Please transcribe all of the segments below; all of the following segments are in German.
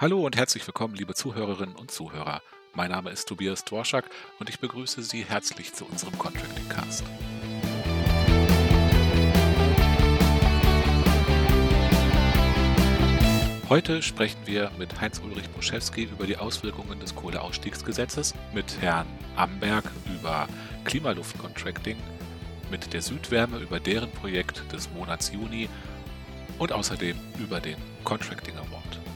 Hallo und herzlich willkommen, liebe Zuhörerinnen und Zuhörer. Mein Name ist Tobias Dworschak und ich begrüße Sie herzlich zu unserem Contracting Cast. Heute sprechen wir mit Heinz-Ulrich Bruschewski über die Auswirkungen des Kohleausstiegsgesetzes, mit Herrn Amberg über Klimaluftcontracting, mit der Südwärme über deren Projekt des Monats Juni und außerdem über den Contracting Award.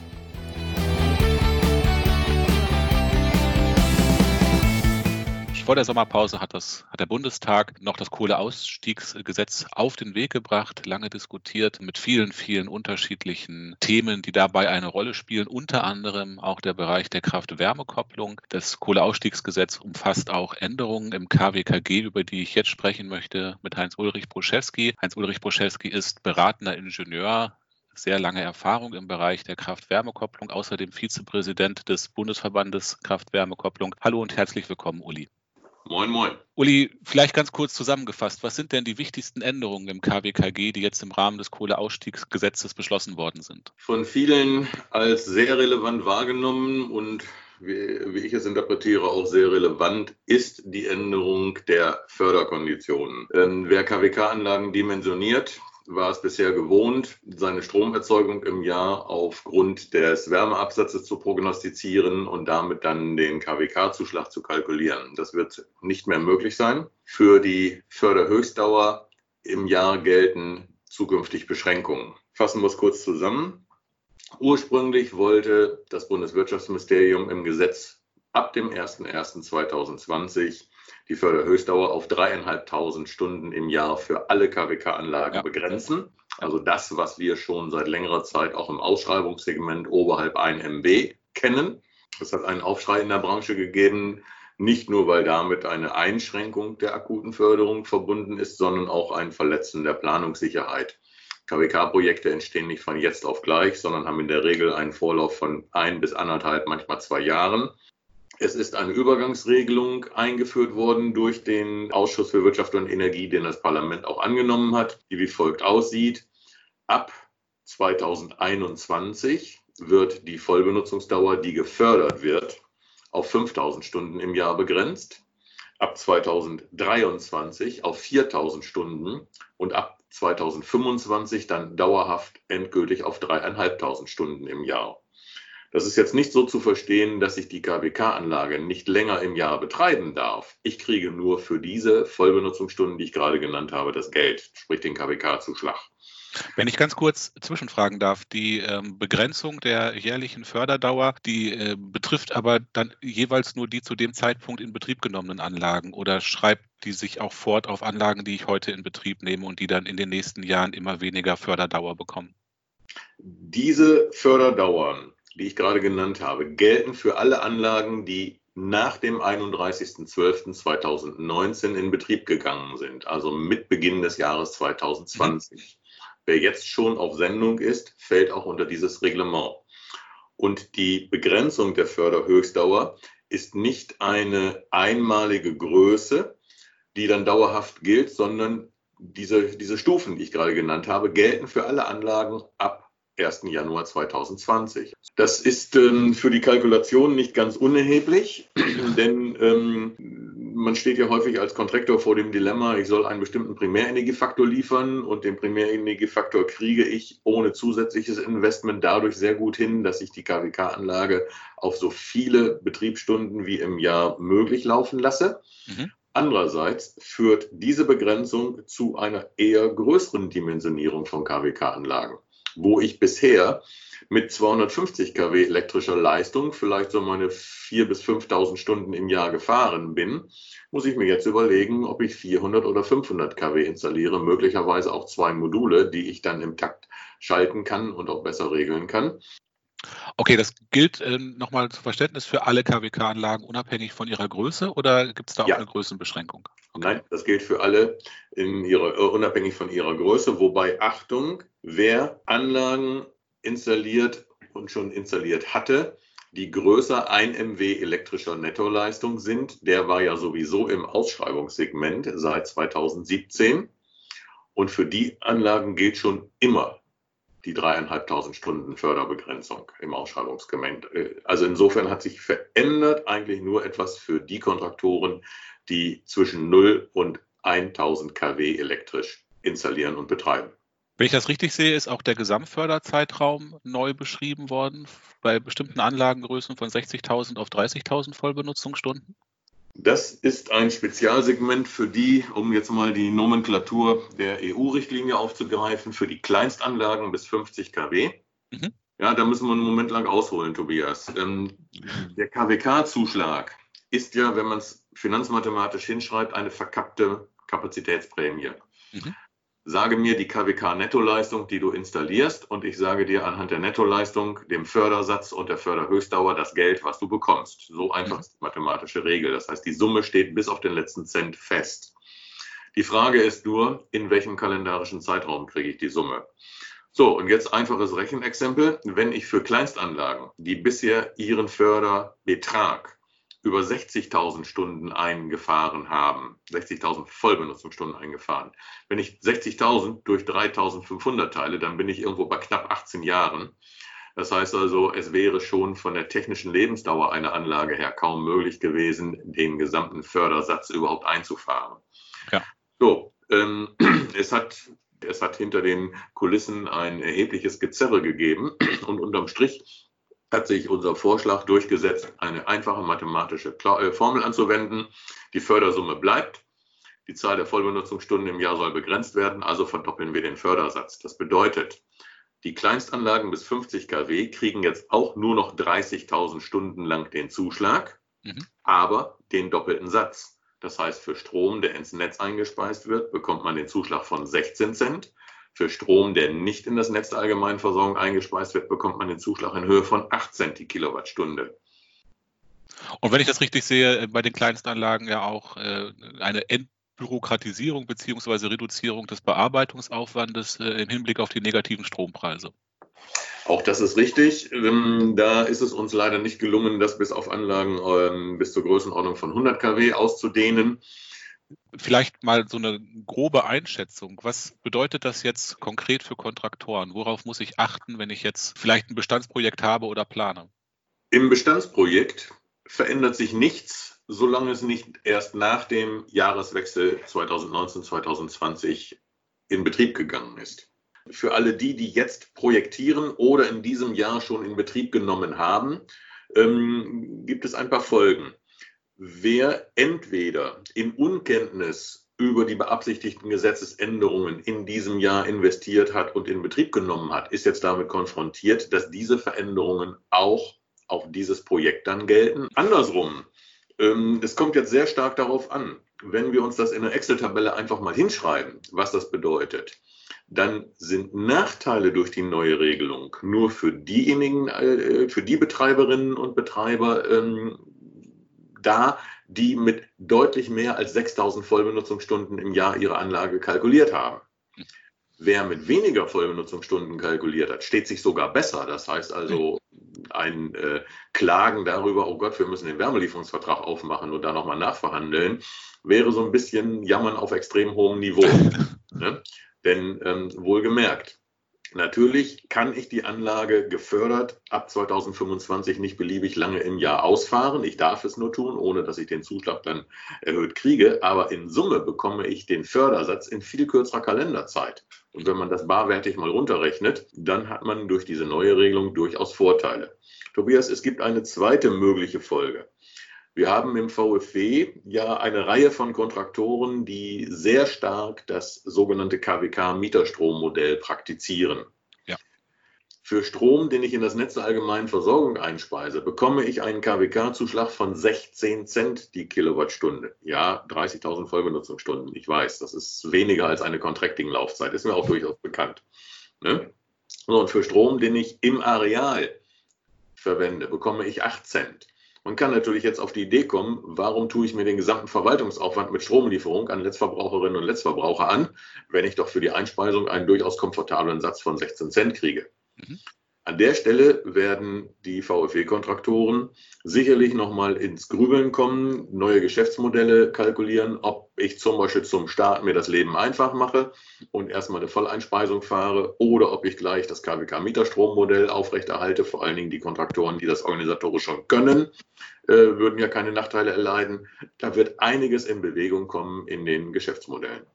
Vor der Sommerpause hat, das, hat der Bundestag noch das Kohleausstiegsgesetz auf den Weg gebracht, lange diskutiert mit vielen, vielen unterschiedlichen Themen, die dabei eine Rolle spielen, unter anderem auch der Bereich der Kraft-Wärme-Kopplung. Das Kohleausstiegsgesetz umfasst auch Änderungen im KWKG, über die ich jetzt sprechen möchte, mit Heinz-Ulrich Bruschewski. Heinz-Ulrich Bruschewski ist beratender Ingenieur sehr lange Erfahrung im Bereich der Kraft-Wärme-Kopplung, außerdem Vizepräsident des Bundesverbandes Kraft-Wärme-Kopplung. Hallo und herzlich willkommen, Uli. Moin, moin. Uli, vielleicht ganz kurz zusammengefasst, was sind denn die wichtigsten Änderungen im KWKG, die jetzt im Rahmen des Kohleausstiegsgesetzes beschlossen worden sind? Von vielen als sehr relevant wahrgenommen und wie, ich es interpretiere, auch sehr relevant ist die Änderung der Förderkonditionen. Wer KWK-Anlagen dimensioniert, war es bisher gewohnt, seine Stromerzeugung im Jahr aufgrund des Wärmeabsatzes zu prognostizieren und damit dann den KWK-Zuschlag zu kalkulieren. Das wird nicht mehr möglich sein. Für die Förderhöchstdauer im Jahr gelten zukünftig Beschränkungen. Fassen wir es kurz zusammen. Ursprünglich wollte das Bundeswirtschaftsministerium im Gesetz ab dem 01.01.2020 die Förderhöchstdauer auf dreieinhalbtausend Stunden im Jahr für alle KWK-Anlagen ja. begrenzen. Also das, was wir schon seit längerer Zeit auch im Ausschreibungssegment oberhalb 1 MB kennen. Es hat einen Aufschrei in der Branche gegeben, nicht nur weil damit eine Einschränkung der akuten Förderung verbunden ist, sondern auch ein Verletzen der Planungssicherheit. KWK-Projekte entstehen nicht von jetzt auf gleich, sondern haben in der Regel einen Vorlauf von ein bis anderthalb, manchmal zwei Jahren. Es ist eine Übergangsregelung eingeführt worden durch den Ausschuss für Wirtschaft und Energie, den das Parlament auch angenommen hat, die wie folgt aussieht. Ab 2021 wird die Vollbenutzungsdauer, die gefördert wird, auf 5000 Stunden im Jahr begrenzt. Ab 2023 auf 4000 Stunden und ab 2025 dann dauerhaft endgültig auf dreieinhalbtausend Stunden im Jahr. Das ist jetzt nicht so zu verstehen, dass ich die KWK-Anlage nicht länger im Jahr betreiben darf. Ich kriege nur für diese Vollbenutzungsstunden, die ich gerade genannt habe, das Geld, sprich den KWK-Zuschlag. Wenn ich ganz kurz zwischenfragen darf, die ähm, Begrenzung der jährlichen Förderdauer, die äh, betrifft aber dann jeweils nur die zu dem Zeitpunkt in Betrieb genommenen Anlagen oder schreibt die sich auch fort auf Anlagen, die ich heute in Betrieb nehme und die dann in den nächsten Jahren immer weniger Förderdauer bekommen? Diese Förderdauern die ich gerade genannt habe, gelten für alle Anlagen, die nach dem 31.12.2019 in Betrieb gegangen sind, also mit Beginn des Jahres 2020. Mhm. Wer jetzt schon auf Sendung ist, fällt auch unter dieses Reglement. Und die Begrenzung der Förderhöchstdauer ist nicht eine einmalige Größe, die dann dauerhaft gilt, sondern diese, diese Stufen, die ich gerade genannt habe, gelten für alle Anlagen ab 1. Januar 2020. Das ist ähm, für die Kalkulation nicht ganz unerheblich, denn ähm, man steht ja häufig als Kontraktor vor dem Dilemma, ich soll einen bestimmten Primärenergiefaktor liefern und den Primärenergiefaktor kriege ich ohne zusätzliches Investment dadurch sehr gut hin, dass ich die KWK-Anlage auf so viele Betriebsstunden wie im Jahr möglich laufen lasse. Mhm. Andererseits führt diese Begrenzung zu einer eher größeren Dimensionierung von KWK-Anlagen wo ich bisher mit 250 kW elektrischer Leistung vielleicht so meine 4.000 bis 5.000 Stunden im Jahr gefahren bin, muss ich mir jetzt überlegen, ob ich 400 oder 500 kW installiere, möglicherweise auch zwei Module, die ich dann im Takt schalten kann und auch besser regeln kann. Okay, das gilt äh, nochmal zu Verständnis für alle KWK-Anlagen unabhängig von ihrer Größe oder gibt es da auch ja. eine Größenbeschränkung? Okay. Nein, das gilt für alle ihrer, äh, unabhängig von ihrer Größe, wobei Achtung, wer Anlagen installiert und schon installiert hatte, die größer 1 MW elektrischer Nettoleistung sind, der war ja sowieso im Ausschreibungssegment seit 2017. Und für die Anlagen gilt schon immer die dreieinhalbtausend Stunden Förderbegrenzung im Ausschreibungsgemeinde. Äh, also insofern hat sich verändert eigentlich nur etwas für die Kontraktoren, die zwischen 0 und 1000 kW elektrisch installieren und betreiben. Wenn ich das richtig sehe, ist auch der Gesamtförderzeitraum neu beschrieben worden, bei bestimmten Anlagengrößen von 60.000 auf 30.000 Vollbenutzungsstunden? Das ist ein Spezialsegment für die, um jetzt mal die Nomenklatur der EU-Richtlinie aufzugreifen, für die Kleinstanlagen bis 50 kW. Mhm. Ja, da müssen wir einen Moment lang ausholen, Tobias. Ähm, der KWK-Zuschlag ist ja, wenn man es finanzmathematisch hinschreibt, eine verkappte Kapazitätsprämie. Mhm sage mir die KWK-Nettoleistung, die du installierst, und ich sage dir anhand der Nettoleistung, dem Fördersatz und der Förderhöchstdauer das Geld, was du bekommst. So einfach ist die mathematische Regel. Das heißt, die Summe steht bis auf den letzten Cent fest. Die Frage ist nur, in welchem kalendarischen Zeitraum kriege ich die Summe? So, und jetzt einfaches Rechenexempel. Wenn ich für Kleinstanlagen, die bisher ihren Förderbetrag über 60.000 Stunden eingefahren haben, 60.000 Vollbenutzungsstunden eingefahren. Wenn ich 60.000 durch 3.500 teile, dann bin ich irgendwo bei knapp 18 Jahren. Das heißt also, es wäre schon von der technischen Lebensdauer einer Anlage her kaum möglich gewesen, den gesamten Fördersatz überhaupt einzufahren. Ja. So, ähm, es hat es hat hinter den Kulissen ein erhebliches Gezerre gegeben und unterm Strich hat sich unser Vorschlag durchgesetzt, eine einfache mathematische äh, Formel anzuwenden. Die Fördersumme bleibt. Die Zahl der Vollbenutzungsstunden im Jahr soll begrenzt werden, also verdoppeln wir den Fördersatz. Das bedeutet, die Kleinstanlagen bis 50 kW kriegen jetzt auch nur noch 30.000 Stunden lang den Zuschlag, mhm. aber den doppelten Satz. Das heißt, für Strom, der ins Netz eingespeist wird, bekommt man den Zuschlag von 16 Cent. Für Strom, der nicht in das Netz der Allgemeinversorgung eingespeist wird, bekommt man den Zuschlag in Höhe von 8 Cent die Kilowattstunde. Und wenn ich das richtig sehe, äh, bei den Kleinstanlagen ja auch äh, eine Entbürokratisierung bzw. Reduzierung des Bearbeitungsaufwandes äh, im Hinblick auf die negativen Strompreise. Auch das ist richtig. Ähm, da ist es uns leider nicht gelungen, das bis auf Anlagen ähm, bis zur Größenordnung von 100 kW auszudehnen. Vielleicht mal so eine grobe Einschätzung. Was bedeutet das jetzt konkret für Kontraktoren? Worauf muss ich achten, wenn ich jetzt vielleicht ein Bestandsprojekt habe oder plane? Im Bestandsprojekt verändert sich nichts, solange es nicht erst nach dem Jahreswechsel 2019-2020 in Betrieb gegangen ist. Für alle die, die jetzt projektieren oder in diesem Jahr schon in Betrieb genommen haben, ähm, gibt es ein paar Folgen wer entweder in Unkenntnis über die beabsichtigten Gesetzesänderungen in diesem Jahr investiert hat und in Betrieb genommen hat, ist jetzt damit konfrontiert, dass diese Veränderungen auch auf dieses Projekt dann gelten. Andersrum, ähm, es kommt jetzt sehr stark darauf an, wenn wir uns das in einer Excel-Tabelle einfach mal hinschreiben, was das bedeutet, dann sind Nachteile durch die neue Regelung nur für diejenigen, äh, für die Betreiberinnen und Betreiber ähm, da, die mit deutlich mehr als 6000 Vollbenutzungsstunden im Jahr ihre Anlage kalkuliert haben. Wer mit weniger Vollbenutzungsstunden kalkuliert hat, steht sich sogar besser. Das heißt also, ein äh, Klagen darüber, oh Gott, wir müssen den Wärmelieferungsvertrag aufmachen und da nochmal nachverhandeln, wäre so ein bisschen Jammern auf extrem hohem Niveau. ne? Denn ähm, wohlgemerkt, Natürlich kann ich die Anlage gefördert ab 2025 nicht beliebig lange im Jahr ausfahren. Ich darf es nur tun, ohne dass ich den Zuschlag dann erhöht kriege. Aber in Summe bekomme ich den Fördersatz in viel kürzerer Kalenderzeit. Und wenn man das barwertig mal runterrechnet, dann hat man durch diese neue Regelung durchaus Vorteile. Tobias, es gibt eine zweite mögliche Folge. Wir haben im VfW ja eine Reihe von Kontraktoren, die sehr stark das sogenannte KWK-Mieterstrommodell praktizieren. Ja. Für Strom, den ich in das Netz der allgemeinen Versorgung einspeise, bekomme ich einen KWK-Zuschlag von 16 Cent die Kilowattstunde. Ja, 30.000 Vollbenutzungsstunden. Ich weiß, das ist weniger als eine Contracting-Laufzeit. Ist mir auch durchaus bekannt. Ne? und für Strom, den ich im Areal verwende, bekomme ich 8 Cent. Man kann natürlich jetzt auf die Idee kommen, warum tue ich mir den gesamten Verwaltungsaufwand mit Stromlieferung an Letztverbraucherinnen und Letztverbraucher an, wenn ich doch für die Einspeisung einen durchaus komfortablen Satz von 16 Cent kriege. Mhm. An der Stelle werden die VfW-Kontraktoren sicherlich nochmal ins Grübeln kommen, neue Geschäftsmodelle kalkulieren, ob ich zum Beispiel zum Start mir das Leben einfach mache und erstmal eine Volleinspeisung fahre oder ob ich gleich das KWK-Mieterstrommodell aufrechterhalte. Vor allen Dingen die Kontraktoren, die das organisatorisch schon können, äh, würden ja keine Nachteile erleiden. Da wird einiges in Bewegung kommen in den Geschäftsmodellen.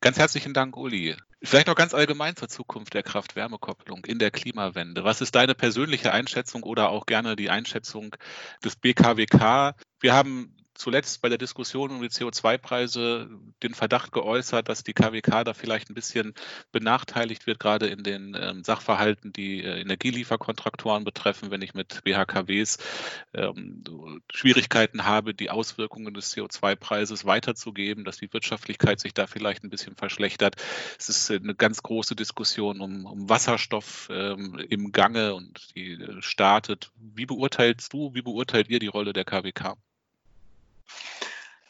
Ganz herzlichen Dank, Uli. Vielleicht noch ganz allgemein zur Zukunft der Kraft-Wärme-Kopplung in der Klimawende. Was ist deine persönliche Einschätzung oder auch gerne die Einschätzung des BKWK? Wir haben zuletzt bei der Diskussion um die CO2-Preise den Verdacht geäußert, dass die KWK da vielleicht ein bisschen benachteiligt wird, gerade in den ähm, Sachverhalten, die äh, Energielieferkontraktoren betreffen, wenn ich mit BHKWs ähm, Schwierigkeiten habe, die Auswirkungen des CO2-Preises weiterzugeben, dass die Wirtschaftlichkeit sich da vielleicht ein bisschen verschlechtert. Es ist eine ganz große Diskussion um, um Wasserstoff ähm, im Gange und die äh, startet. Wie beurteilst du, wie beurteilt ihr die Rolle der KWK?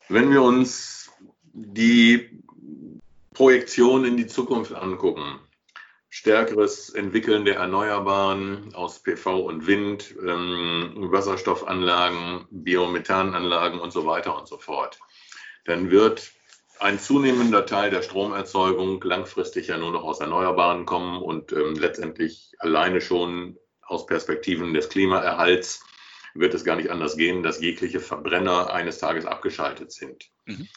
Wenn wir uns die Projektion in die Zukunft angucken, stärkeres Entwickeln der Erneuerbaren aus PV und Wind, ähm, Wasserstoffanlagen, Biomethananlagen und so weiter und so fort, dann wird ein zunehmender Teil der Stromerzeugung langfristig ja nur noch aus Erneuerbaren kommen und ähm, letztendlich alleine schon aus Perspektiven des Klimaerhalts wird es gar nicht anders gehen, dass jegliche Verbrenner eines Tages abgeschaltet sind. Mhm.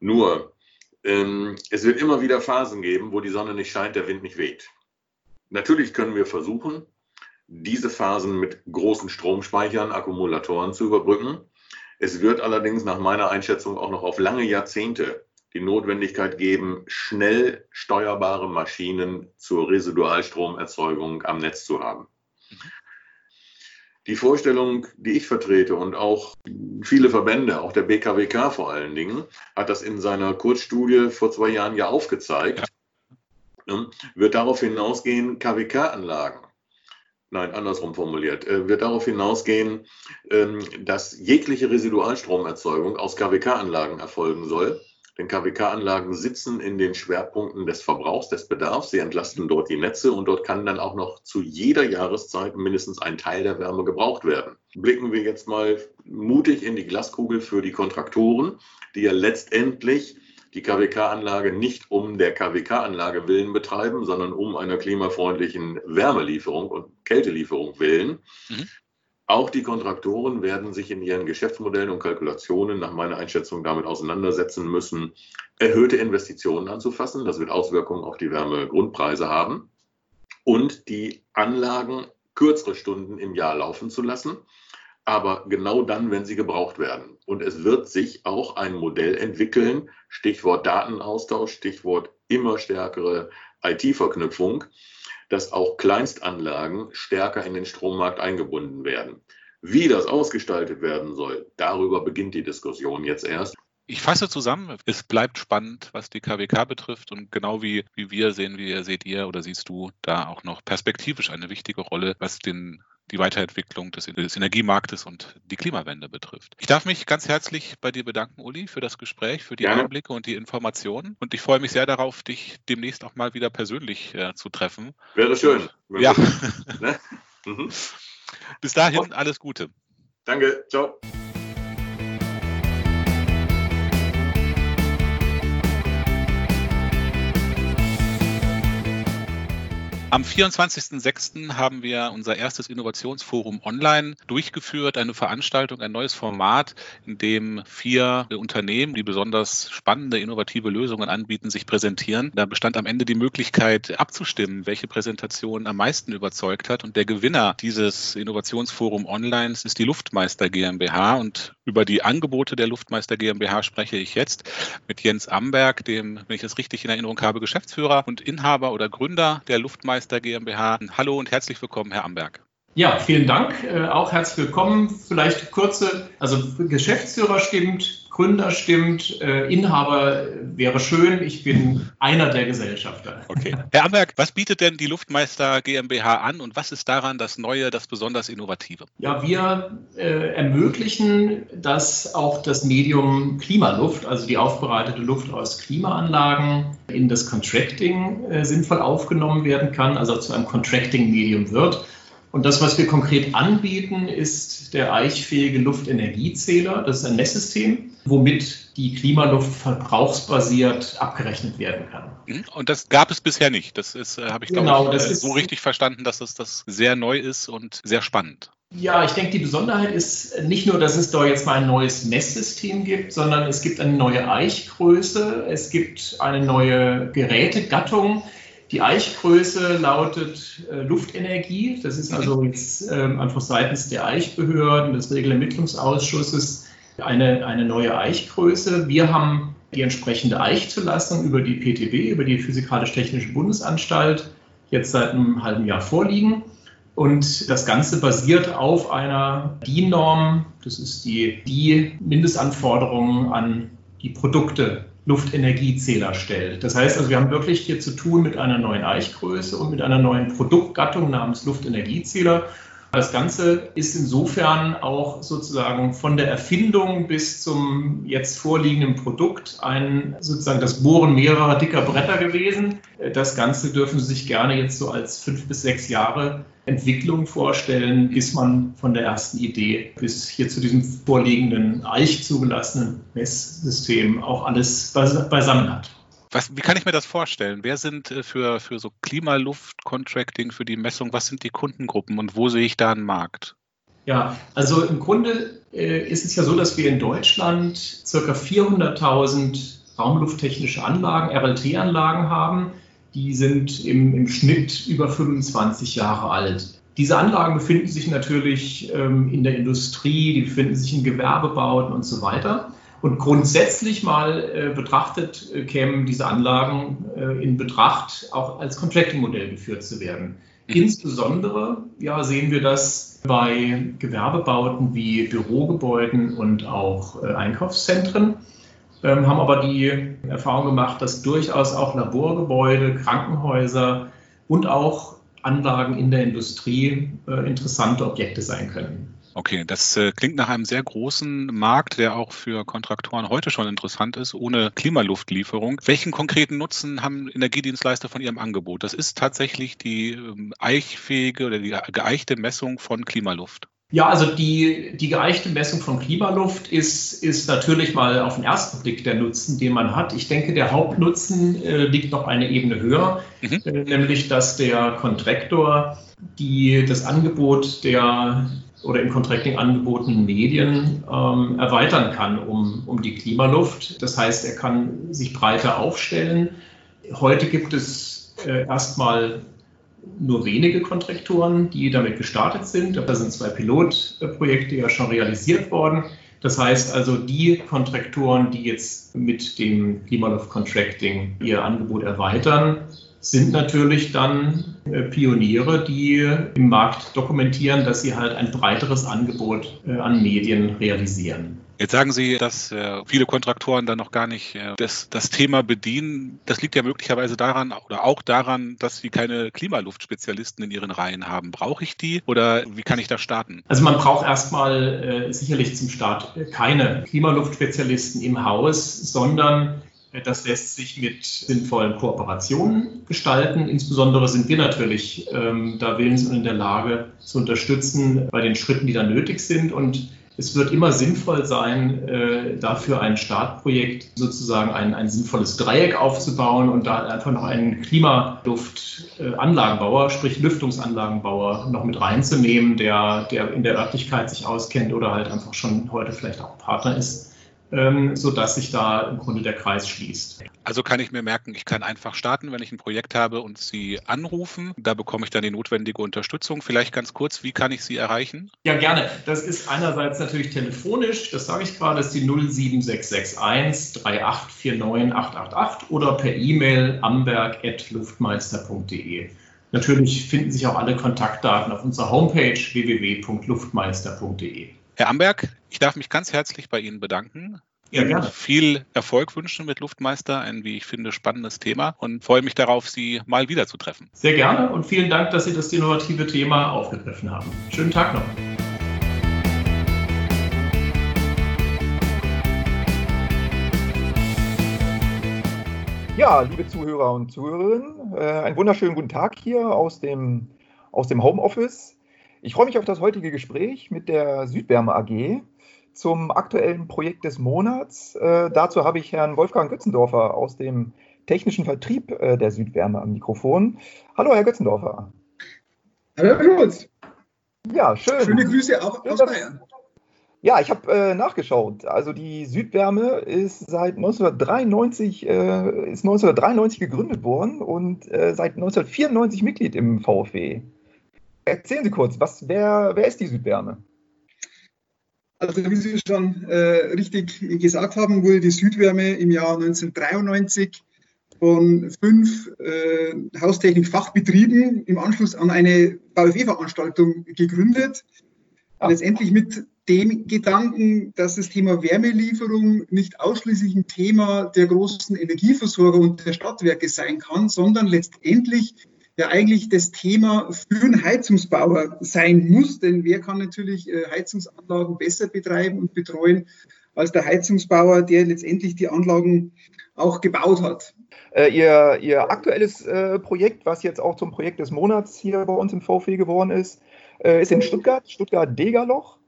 Nur, ähm, es wird immer wieder Phasen geben, wo die Sonne nicht scheint, der Wind nicht weht. Natürlich können wir versuchen, diese Phasen mit großen Stromspeichern, Akkumulatoren zu überbrücken. Es wird allerdings nach meiner Einschätzung auch noch auf lange Jahrzehnte die Notwendigkeit geben, schnell steuerbare Maschinen zur Residualstromerzeugung am Netz zu haben. Die Vorstellung, die ich vertrete und auch viele Verbände, auch der BKWK vor allen Dingen, hat das in seiner Kurzstudie vor zwei Jahren ja aufgezeigt, ja. wird darauf hinausgehen, KWK-Anlagen nein, andersrum formuliert, äh, wird darauf hinausgehen, ähm, dass jegliche Residualstromerzeugung aus KWK-Anlagen erfolgen soll. Denn KWK-Anlagen sitzen in den Schwerpunkten des Verbrauchs, des Bedarfs. Sie entlasten dort die Netze und dort kann dann auch noch zu jeder Jahreszeit mindestens ein Teil der Wärme gebraucht werden. Blicken wir jetzt mal mutig in die Glaskugel für die Kontraktoren, die ja letztendlich die KWK-Anlage nicht um der KWK-Anlage willen betreiben, sondern um einer klimafreundlichen Wärmelieferung und Kältelieferung willen. Mhm. Auch die Kontraktoren werden sich in ihren Geschäftsmodellen und Kalkulationen nach meiner Einschätzung damit auseinandersetzen müssen, erhöhte Investitionen anzufassen. Das wird Auswirkungen auf die Wärmegrundpreise haben und die Anlagen kürzere Stunden im Jahr laufen zu lassen, aber genau dann, wenn sie gebraucht werden. Und es wird sich auch ein Modell entwickeln, Stichwort Datenaustausch, Stichwort immer stärkere IT-Verknüpfung, dass auch Kleinstanlagen stärker in den Strommarkt eingebunden werden. Wie das ausgestaltet werden soll, darüber beginnt die Diskussion jetzt erst. Ich fasse zusammen, es bleibt spannend, was die KWK betrifft und genau wie, wie wir sehen wir, seht ihr oder siehst du da auch noch perspektivisch eine wichtige Rolle, was den die Weiterentwicklung des, des, Energiemarktes und die Klimawende betrifft. Ich darf mich ganz herzlich bei dir bedanken, Uli, für das Gespräch, für die Gerne. Einblicke und die Informationen. Und ich freue mich sehr darauf, dich demnächst auch mal wieder persönlich äh, zu treffen. Wäre schön. Ja. ne? mhm. Bis dahin, alles Gute. Danke, ciao. Am 24.06. haben wir unser erstes Innovationsforum online durchgeführt, eine Veranstaltung, ein neues Format, in dem vier Unternehmen, die besonders spannende, innovative Lösungen anbieten, sich präsentieren. Da bestand am Ende die Möglichkeit abzustimmen, welche Präsentation am meisten überzeugt hat. Und der Gewinner dieses Innovationsforum online ist die Luftmeister GmbH. Und über die Angebote der Luftmeister GmbH spreche ich jetzt mit Jens Amberg, dem, wenn ich das richtig in Erinnerung habe, Geschäftsführer und Inhaber oder Gründer der Luftmeister GmbH. Hallo und herzlich willkommen, Herr Amberg. Ja, vielen Dank. Äh, auch herzlich willkommen. Vielleicht kurze, also Geschäftsführer stimmt, Gründer stimmt, äh, Inhaber wäre schön. Ich bin einer der Gesellschafter. Okay. Herr Amberg, was bietet denn die Luftmeister GmbH an und was ist daran das Neue, das besonders Innovative? Ja, wir äh, ermöglichen, dass auch das Medium Klimaluft, also die aufbereitete Luft aus Klimaanlagen, in das Contracting äh, sinnvoll aufgenommen werden kann, also zu einem Contracting-Medium wird. Und das, was wir konkret anbieten, ist der eichfähige Luftenergiezähler. Das ist ein Messsystem, womit die Klimaluft verbrauchsbasiert abgerechnet werden kann. Mhm. Und das gab es bisher nicht. Das ist, äh, habe ich genau, glaube ich, äh, so richtig verstanden, dass das, das sehr neu ist und sehr spannend. Ja, ich denke, die Besonderheit ist nicht nur, dass es da jetzt mal ein neues Messsystem gibt, sondern es gibt eine neue Eichgröße, es gibt eine neue Gerätegattung. Die Eichgröße lautet äh, Luftenergie. Das ist also jetzt äh, einfach seitens der Eichbehörden, des Regelermittlungsausschusses eine, eine neue Eichgröße. Wir haben die entsprechende Eichzulassung über die PTB, über die Physikalisch-Technische Bundesanstalt, jetzt seit einem halben Jahr vorliegen. Und das Ganze basiert auf einer DIN-Norm. Das ist die, die Mindestanforderungen an die Produkte Luftenergiezähler stellt. Das heißt also, wir haben wirklich hier zu tun mit einer neuen Eichgröße und mit einer neuen Produktgattung namens Luftenergiezähler. Das Ganze ist insofern auch sozusagen von der Erfindung bis zum jetzt vorliegenden Produkt ein sozusagen das Bohren mehrerer dicker Bretter gewesen. Das Ganze dürfen Sie sich gerne jetzt so als fünf bis sechs Jahre Entwicklung vorstellen, bis man von der ersten Idee bis hier zu diesem vorliegenden Eich zugelassenen Messsystem auch alles beisammen hat. Was, wie kann ich mir das vorstellen? Wer sind äh, für, für so Klimaluft-Contracting, für die Messung, was sind die Kundengruppen und wo sehe ich da einen Markt? Ja, also im Grunde äh, ist es ja so, dass wir in Deutschland ca. 400.000 raumlufttechnische Anlagen, RLT-Anlagen haben. Die sind im, im Schnitt über 25 Jahre alt. Diese Anlagen befinden sich natürlich ähm, in der Industrie, die befinden sich in Gewerbebauten und so weiter. Und grundsätzlich mal äh, betrachtet äh, kämen diese Anlagen äh, in Betracht, auch als Contracting-Modell geführt zu werden. Mhm. Insbesondere ja, sehen wir das bei Gewerbebauten wie Bürogebäuden und auch Einkaufszentren, ähm, haben aber die Erfahrung gemacht, dass durchaus auch Laborgebäude, Krankenhäuser und auch Anlagen in der Industrie äh, interessante Objekte sein können. Okay, das äh, klingt nach einem sehr großen Markt, der auch für Kontraktoren heute schon interessant ist, ohne Klimaluftlieferung. Welchen konkreten Nutzen haben Energiedienstleister von ihrem Angebot? Das ist tatsächlich die ähm, eichfähige oder die geeichte Messung von Klimaluft. Ja, also die, die geeichte Messung von Klimaluft ist, ist natürlich mal auf den ersten Blick der Nutzen, den man hat. Ich denke, der Hauptnutzen äh, liegt noch eine Ebene höher, mhm. äh, nämlich dass der Kontraktor die, das Angebot der, oder im Contracting angebotenen Medien ähm, erweitern kann um, um die Klimaluft. Das heißt, er kann sich breiter aufstellen. Heute gibt es äh, erstmal nur wenige Kontraktoren, die damit gestartet sind. Da sind zwei Pilotprojekte ja schon realisiert worden. Das heißt also, die Kontraktoren, die jetzt mit dem Klimaluft Contracting ihr Angebot erweitern, sind natürlich dann äh, Pioniere, die im Markt dokumentieren, dass sie halt ein breiteres Angebot äh, an Medien realisieren. Jetzt sagen Sie, dass äh, viele Kontraktoren dann noch gar nicht das, das Thema bedienen. Das liegt ja möglicherweise daran oder auch daran, dass sie keine Klimaluftspezialisten in ihren Reihen haben. Brauche ich die oder wie kann ich da starten? Also man braucht erstmal äh, sicherlich zum Start keine Klimaluftspezialisten im Haus, sondern das lässt sich mit sinnvollen Kooperationen gestalten. Insbesondere sind wir natürlich ähm, da willens und in der Lage zu unterstützen bei den Schritten, die da nötig sind. Und es wird immer sinnvoll sein, äh, dafür ein Startprojekt sozusagen ein, ein sinnvolles Dreieck aufzubauen und da einfach noch einen Klimaluftanlagenbauer, sprich Lüftungsanlagenbauer noch mit reinzunehmen, der, der in der Örtlichkeit sich auskennt oder halt einfach schon heute vielleicht auch Partner ist ähm, sodass sich da im Grunde der Kreis schließt. Also kann ich mir merken, ich kann einfach starten, wenn ich ein Projekt habe und Sie anrufen. Da bekomme ich dann die notwendige Unterstützung. Vielleicht ganz kurz, wie kann ich Sie erreichen? Ja, gerne. Das ist einerseits natürlich telefonisch, das sage ich gerade, das ist die 07661 3849 888 oder per E-Mail amberg.luftmeister.de. Natürlich finden sich auch alle Kontaktdaten auf unserer Homepage www.luftmeister.de. Herr Amberg, ich darf mich ganz herzlich bei Ihnen bedanken. Ja, gerne. Viel Erfolg wünschen mit Luftmeister, ein, wie ich finde, spannendes Thema und freue mich darauf, Sie mal wieder zu treffen. Sehr gerne und vielen Dank, dass Sie das innovative Thema aufgegriffen haben. Schönen Tag noch. Ja, liebe Zuhörer und Zuhörerinnen, äh, einen wunderschönen guten Tag hier aus dem, aus dem Homeoffice. Ich freue mich auf das heutige Gespräch mit der Südwärme AG zum aktuellen Projekt des Monats. Äh, dazu habe ich Herrn Wolfgang Götzendorfer aus dem technischen Vertrieb äh, der Südwärme am Mikrofon. Hallo, Herr Götzendorfer. Hallo, Herr Schulz. Ja, schön. Schöne Grüße auch aus Bayern. Ja, ich habe äh, nachgeschaut. Also die Südwärme ist seit 1993, äh, ist 1993 gegründet worden und äh, seit 1994 Mitglied im VfW. Erzählen Sie kurz, was, wer, wer ist die Südwärme? Also wie Sie schon äh, richtig gesagt haben, wurde die Südwärme im Jahr 1993 von fünf äh, Haustechnik-Fachbetrieben im Anschluss an eine VfE-Veranstaltung gegründet. Ah. Letztendlich mit dem Gedanken, dass das Thema Wärmelieferung nicht ausschließlich ein Thema der großen Energieversorger und der Stadtwerke sein kann, sondern letztendlich ja eigentlich das Thema für einen Heizungsbauer sein muss. Denn wer kann natürlich äh, Heizungsanlagen besser betreiben und betreuen als der Heizungsbauer, der letztendlich die Anlagen auch gebaut hat. Äh, ihr, ihr, aktuelles äh, Projekt, was jetzt auch zum Projekt des Monats hier bei uns im VfW geworden ist, äh, ist in Stuttgart, Stuttgart-Degerloch.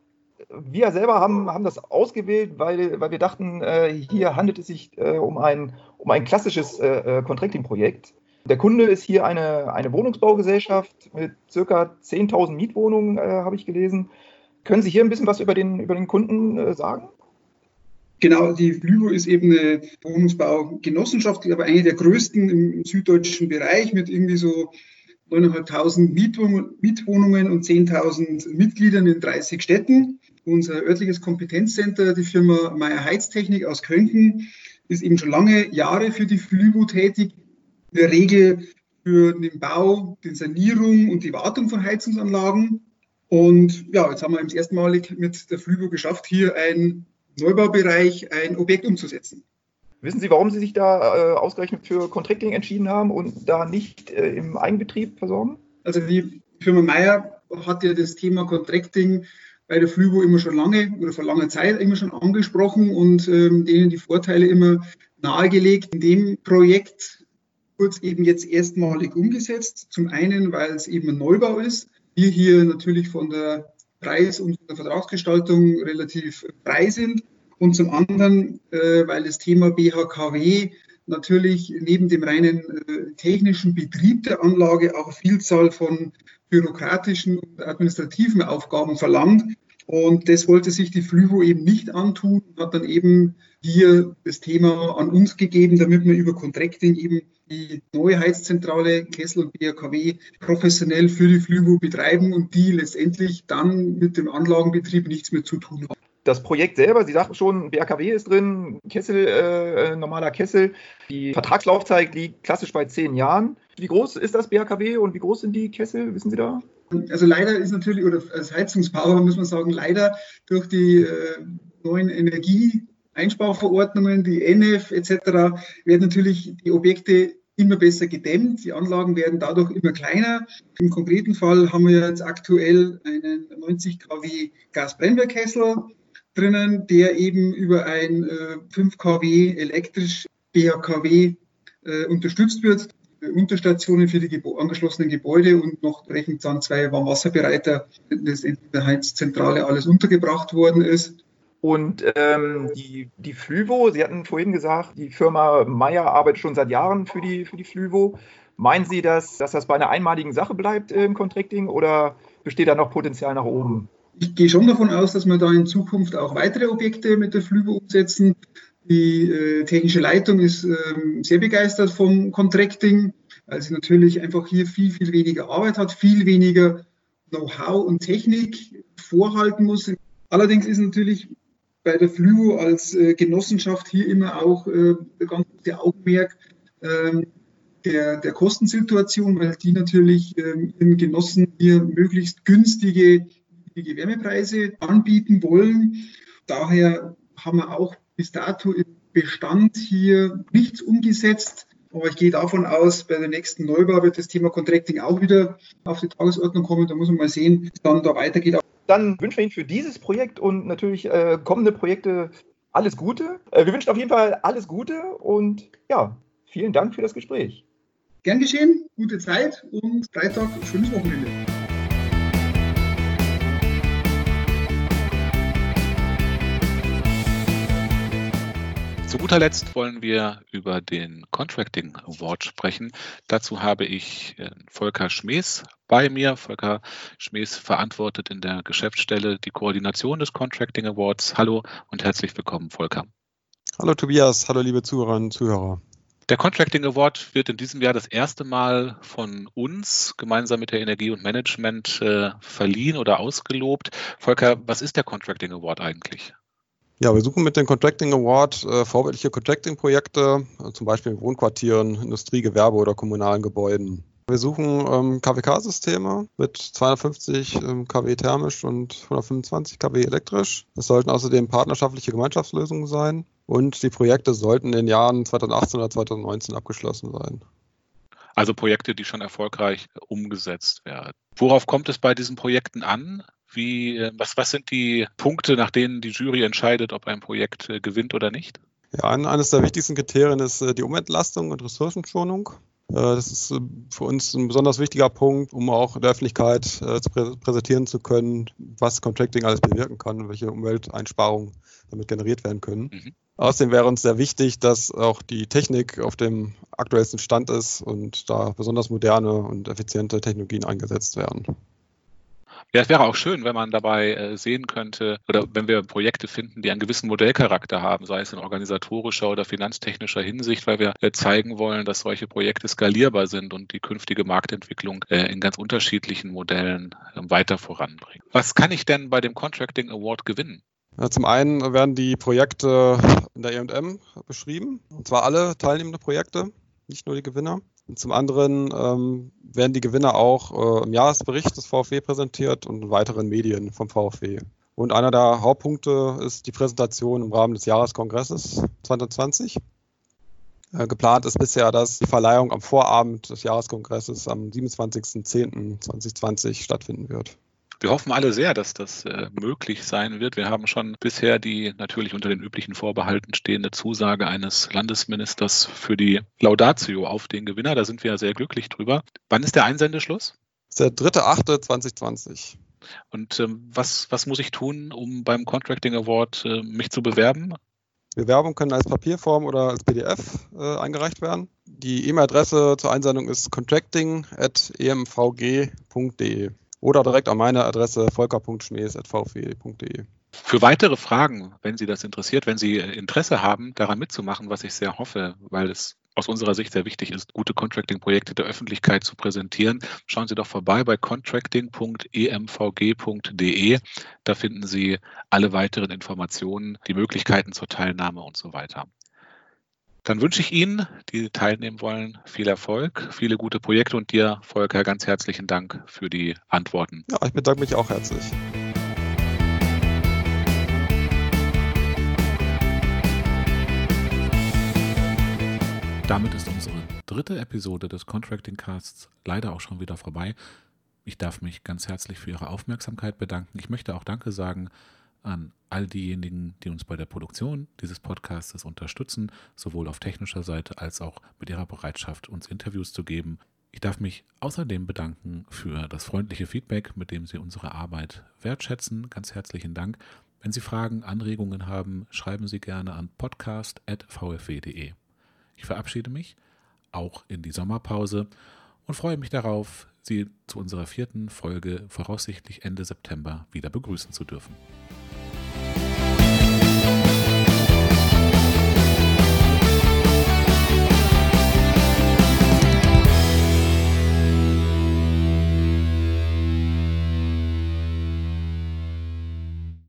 Wir selber haben, haben das ausgewählt, weil, weil wir dachten, äh, hier handelt es sich äh, um, ein, um ein klassisches Contracting-Projekt. Der Kunde ist hier eine, eine Wohnungsbaugesellschaft mit circa 10.000 Mietwohnungen, äh, habe ich gelesen. Können Sie hier ein bisschen was über den, über den Kunden äh, sagen? Genau, die Flyvo ist eben eine Wohnungsbaugenossenschaft, aber eine der größten im süddeutschen Bereich mit irgendwie so 9.500 Mietwohnungen und 10.000 Mitgliedern in 30 Städten. Unser örtliches Kompetenzcenter, die Firma Meier Heiztechnik aus Könken, ist eben schon lange Jahre für die Flyvo tätig, in der Regel für den Bau, die Sanierung und die Wartung von Heizungsanlagen. Und ja, jetzt haben wir das erste Mal mit der Flügo geschafft, hier ein Neubaubereich, ein Objekt umzusetzen. Wissen Sie, warum Sie sich da äh, ausgerechnet für Contracting entschieden haben und da nicht äh, im Eigenbetrieb versorgen? Also die Firma Meier hat ja das Thema Contracting bei der Flyvo immer schon lange oder vor langer Zeit immer schon angesprochen und ähm, denen die Vorteile immer nahegelegt. In dem Projekt kurz eben jetzt erstmalig umgesetzt. Zum einen, weil es eben ein Neubau ist. Wir hier natürlich von der Preis- und der Vertragsgestaltung relativ frei sind. Und zum anderen, äh, weil das Thema BHKW natürlich neben dem reinen äh, technischen Betrieb der Anlage auch Vielzahl von bürokratischen und administrativen Aufgaben verlangt. Und das wollte sich die Flyvo eben nicht antun, hat dann eben hier das Thema an uns gegeben, damit wir über Contracting eben die neue Heizzentrale Kessel und BRKW professionell für die Flyvo betreiben und die letztendlich dann mit dem Anlagenbetrieb nichts mehr zu tun haben. Das Projekt selber, Sie sagten schon, BRKW ist drin, Kessel, äh, normaler Kessel. Die Vertragslaufzeit liegt klassisch bei zehn Jahren. Wie groß ist das BRKW und wie groß sind die Kessel? Wissen Sie da? Also leider ist natürlich, oder als Heizungsbauer muss man sagen, leider durch die äh, neuen Energieeinsparverordnungen, die NF etc., werden natürlich die Objekte immer besser gedämmt. Die Anlagen werden dadurch immer kleiner. Im konkreten Fall haben wir jetzt aktuell einen 90 kW Gasbrennwerkkessel drinnen, der eben über ein äh, 5 kW elektrisch BHKW äh, unterstützt wird. Unterstationen für die Gebo angeschlossenen Gebäude und noch entsprechend dann zwei Warmwasserbereiter, das in der Heizzentrale alles untergebracht worden ist. Und ähm, die, die Flyvo, Sie hatten vorhin gesagt, die Firma Meyer arbeitet schon seit Jahren für die, für die Flyvo. Meinen Sie, dass, dass das bei einer einmaligen Sache bleibt im Contracting oder besteht da noch Potenzial nach oben? Ich gehe schon davon aus, dass wir da in Zukunft auch weitere Objekte mit der Flyvo umsetzen. Die äh, technische Leitung ist äh, sehr begeistert vom Contracting, weil sie natürlich einfach hier viel, viel weniger Arbeit hat, viel weniger Know-how und Technik vorhalten muss. Allerdings ist natürlich bei der Flyvo als äh, Genossenschaft hier immer auch äh, ganz der Augenmerk äh, der, der Kostensituation, weil die natürlich äh, ihren Genossen hier möglichst günstige, günstige Wärmepreise anbieten wollen. Daher haben wir auch bis dato im Bestand hier nichts umgesetzt. Aber ich gehe davon aus, bei der nächsten Neubau wird das Thema Contracting auch wieder auf die Tagesordnung kommen. Da muss man mal sehen, wie es dann da weitergeht. Dann wünschen wir Ihnen für dieses Projekt und natürlich äh, kommende Projekte alles Gute. Äh, wir wünschen auf jeden Fall alles Gute und ja, vielen Dank für das Gespräch. Gern geschehen, gute Zeit und Freitag schönes Wochenende. Zu guter Letzt wollen wir über den Contracting Award sprechen. Dazu habe ich äh, Volker Schmees bei mir. Volker Schmees verantwortet in der Geschäftsstelle die Koordination des Contracting Awards. Hallo und herzlich willkommen, Volker. Hallo Tobias, hallo liebe Zuhörerinnen und Zuhörer. Der Contracting Award wird in diesem Jahr das erste Mal von uns gemeinsam mit der Energie und Management äh, verliehen oder ausgelobt. Volker, was ist der Contracting Award eigentlich? Ja, wir suchen mit dem Contracting Award äh, vorbildliche Contracting-Projekte, äh, zum Beispiel in Wohnquartieren, Industrie, Gewerbe oder kommunalen Gebäuden. Wir suchen ähm, KWK-Systeme mit 250 ähm, kW thermisch und 125 kW elektrisch. Es sollten außerdem partnerschaftliche Gemeinschaftslösungen sein und die Projekte sollten in den Jahren 2018 oder 2019 abgeschlossen sein. Also Projekte, die schon erfolgreich umgesetzt werden. Worauf kommt es bei diesen Projekten an? Wie, äh, was, was sind die Punkte, nach denen die Jury entscheidet, ob ein Projekt äh, gewinnt oder nicht? Ja, eines der wichtigsten Kriterien ist äh, die Umentlastung und Ressourcenschonung. Das ist für uns ein besonders wichtiger Punkt, um auch der Öffentlichkeit zu präsentieren zu können, was Contracting alles bewirken kann und welche Umwelteinsparungen damit generiert werden können. Mhm. Außerdem wäre uns sehr wichtig, dass auch die Technik auf dem aktuellsten Stand ist und da besonders moderne und effiziente Technologien eingesetzt werden. Ja, es wäre auch schön, wenn man dabei äh, sehen könnte oder wenn wir Projekte finden, die einen gewissen Modellcharakter haben, sei es in organisatorischer oder finanztechnischer Hinsicht, weil wir äh, zeigen wollen, dass solche Projekte skalierbar sind und die künftige Marktentwicklung äh, in ganz unterschiedlichen Modellen ähm, weiter voranbringen. Was kann ich denn bei dem Contracting Award gewinnen? Zum einen werden die Projekte in der EM beschrieben, und zwar alle teilnehmende Projekte, nicht nur die Gewinner. Und zum anderen ähm, werden die Gewinner auch äh, im Jahresbericht des VfW präsentiert und in weiteren Medien vom VfW. Und einer der Hauptpunkte ist die Präsentation im Rahmen des Jahreskongresses 2020. Äh, geplant ist bisher, dass die Verleihung am Vorabend des Jahreskongresses am 27.10.2020 stattfinden wird. Wir hoffen alle sehr, dass das äh, möglich sein wird. Wir haben schon bisher die natürlich unter den üblichen Vorbehalten stehende Zusage eines Landesministers für die Laudatio auf den Gewinner. Da sind wir ja sehr glücklich drüber. Wann ist der Einsendeschluss? Das ist der 3.8.2020. Und ähm, was, was muss ich tun, um beim Contracting Award äh, mich zu bewerben? Bewerbungen können als Papierform oder als PDF äh, eingereicht werden. Die E-Mail-Adresse zur Einsendung ist contracting.emvg.de oder direkt an meine Adresse volker.schnees.vfw.de. Für weitere Fragen, wenn Sie das interessiert, wenn Sie Interesse haben, daran mitzumachen, was ich sehr hoffe, weil es aus unserer Sicht sehr wichtig ist, gute Contracting-Projekte der Öffentlichkeit zu präsentieren, schauen Sie doch vorbei bei contracting.emvg.de. Da finden Sie alle weiteren Informationen, die Möglichkeiten zur Teilnahme und so weiter. Dann wünsche ich Ihnen, die teilnehmen wollen, viel Erfolg, viele gute Projekte und dir, Volker, ganz herzlichen Dank für die Antworten. Ja, ich bedanke mich auch herzlich. Damit ist unsere dritte Episode des Contracting Casts leider auch schon wieder vorbei. Ich darf mich ganz herzlich für Ihre Aufmerksamkeit bedanken. Ich möchte auch Danke sagen an all diejenigen, die uns bei der Produktion dieses Podcasts unterstützen, sowohl auf technischer Seite als auch mit ihrer Bereitschaft, uns Interviews zu geben. Ich darf mich außerdem bedanken für das freundliche Feedback, mit dem Sie unsere Arbeit wertschätzen. Ganz herzlichen Dank. Wenn Sie Fragen, Anregungen haben, schreiben Sie gerne an podcast.vfw.de. Ich verabschiede mich, auch in die Sommerpause, und freue mich darauf, Sie zu unserer vierten Folge voraussichtlich Ende September wieder begrüßen zu dürfen.